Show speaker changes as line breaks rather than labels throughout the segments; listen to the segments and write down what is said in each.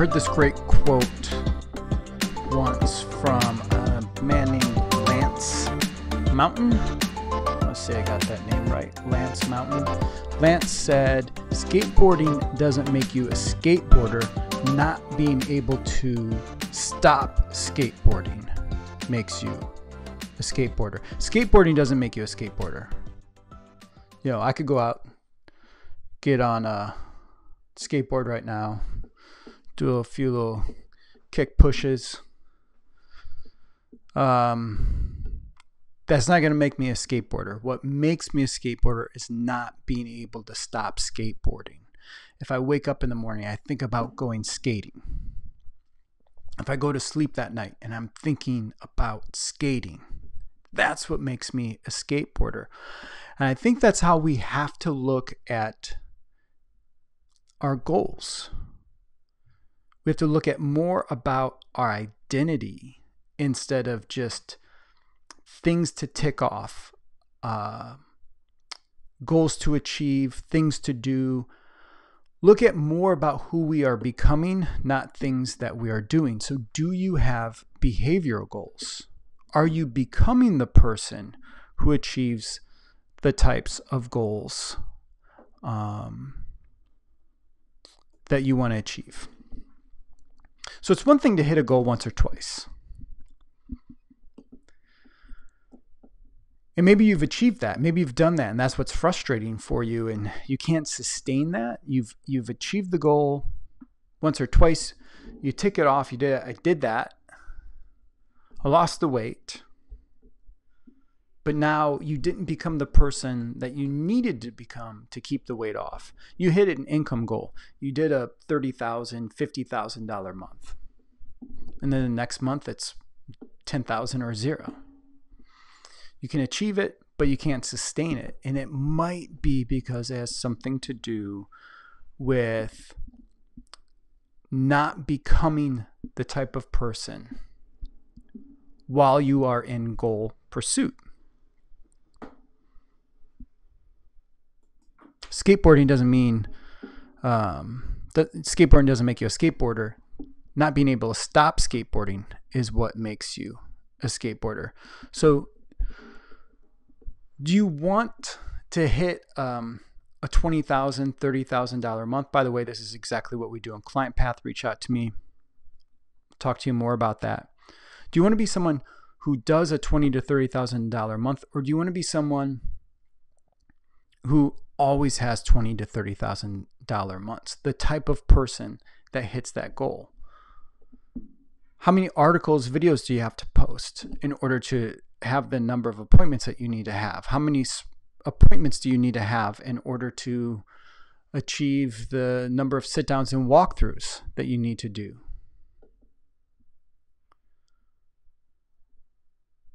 Heard this great quote once from a man named Lance Mountain. Let's see, I got that name right. Lance Mountain. Lance said, Skateboarding doesn't make you a skateboarder. Not being able to stop skateboarding makes you a skateboarder. Skateboarding doesn't make you a skateboarder. You know, I could go out, get on a skateboard right now, do a few little kick pushes. Um, that's not going to make me a skateboarder. What makes me a skateboarder is not being able to stop skateboarding. If I wake up in the morning, I think about going skating. If I go to sleep that night and I'm thinking about skating, that's what makes me a skateboarder. And I think that's how we have to look at our goals we have to look at more about our identity instead of just things to tick off, uh, goals to achieve, things to do. Look at more about who we are becoming, not things that we are doing. So, do you have behavioral goals? Are you becoming the person who achieves the types of goals um, that you want to achieve? So it's one thing to hit a goal once or twice. And maybe you've achieved that. Maybe you've done that and that's what's frustrating for you and you can't sustain that. You've you've achieved the goal once or twice. You tick it off. You did I did that. I lost the weight but now you didn't become the person that you needed to become to keep the weight off. You hit an income goal. You did a $30,000, $50,000 month. And then the next month it's 10,000 or zero. You can achieve it, but you can't sustain it. And it might be because it has something to do with not becoming the type of person while you are in goal pursuit. Skateboarding doesn't mean um, that skateboarding doesn't make you a skateboarder. Not being able to stop skateboarding is what makes you a skateboarder. So, do you want to hit um, a $20,000, $30,000 a month? By the way, this is exactly what we do on Client Path. Reach out to me, talk to you more about that. Do you want to be someone who does a twenty to thirty thousand dollar a month, or do you want to be someone who always has twenty to thirty thousand dollar months. The type of person that hits that goal. How many articles, videos do you have to post in order to have the number of appointments that you need to have? How many appointments do you need to have in order to achieve the number of sit downs and walkthroughs that you need to do?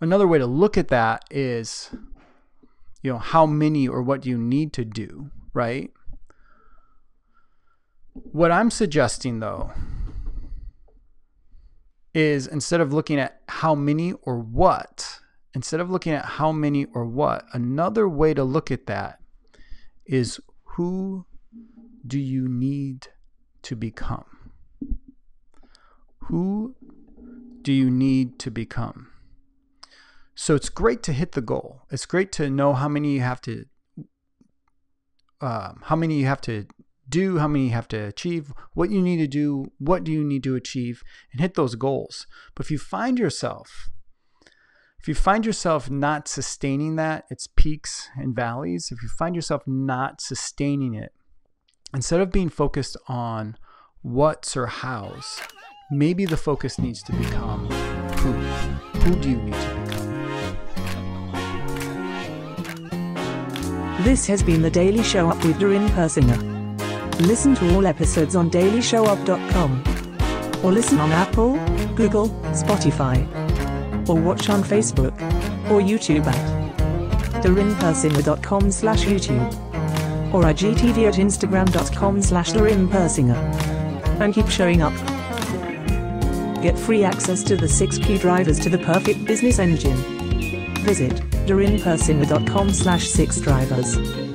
Another way to look at that is you know, how many or what you need to do, right? What I'm suggesting though is instead of looking at how many or what, instead of looking at how many or what, another way to look at that is who do you need to become? Who do you need to become? So it's great to hit the goal. It's great to know how many you have to, um, how many you have to do, how many you have to achieve, what you need to do, what do you need to achieve, and hit those goals. But if you find yourself, if you find yourself not sustaining that, its peaks and valleys, if you find yourself not sustaining it, instead of being focused on what's or how's, maybe the focus needs to become who. Who do you need to become?
This has been the Daily Show Up with Darin Persinger. Listen to all episodes on dailyshowup.com. Or listen on Apple, Google, Spotify. Or watch on Facebook or YouTube at darinpersinger.com slash YouTube. Or IGTV at instagram.com slash darinpersinger. And keep showing up. Get free access to the 6 key drivers to the perfect business engine. Visit darinpersinger.com slash 6 drivers.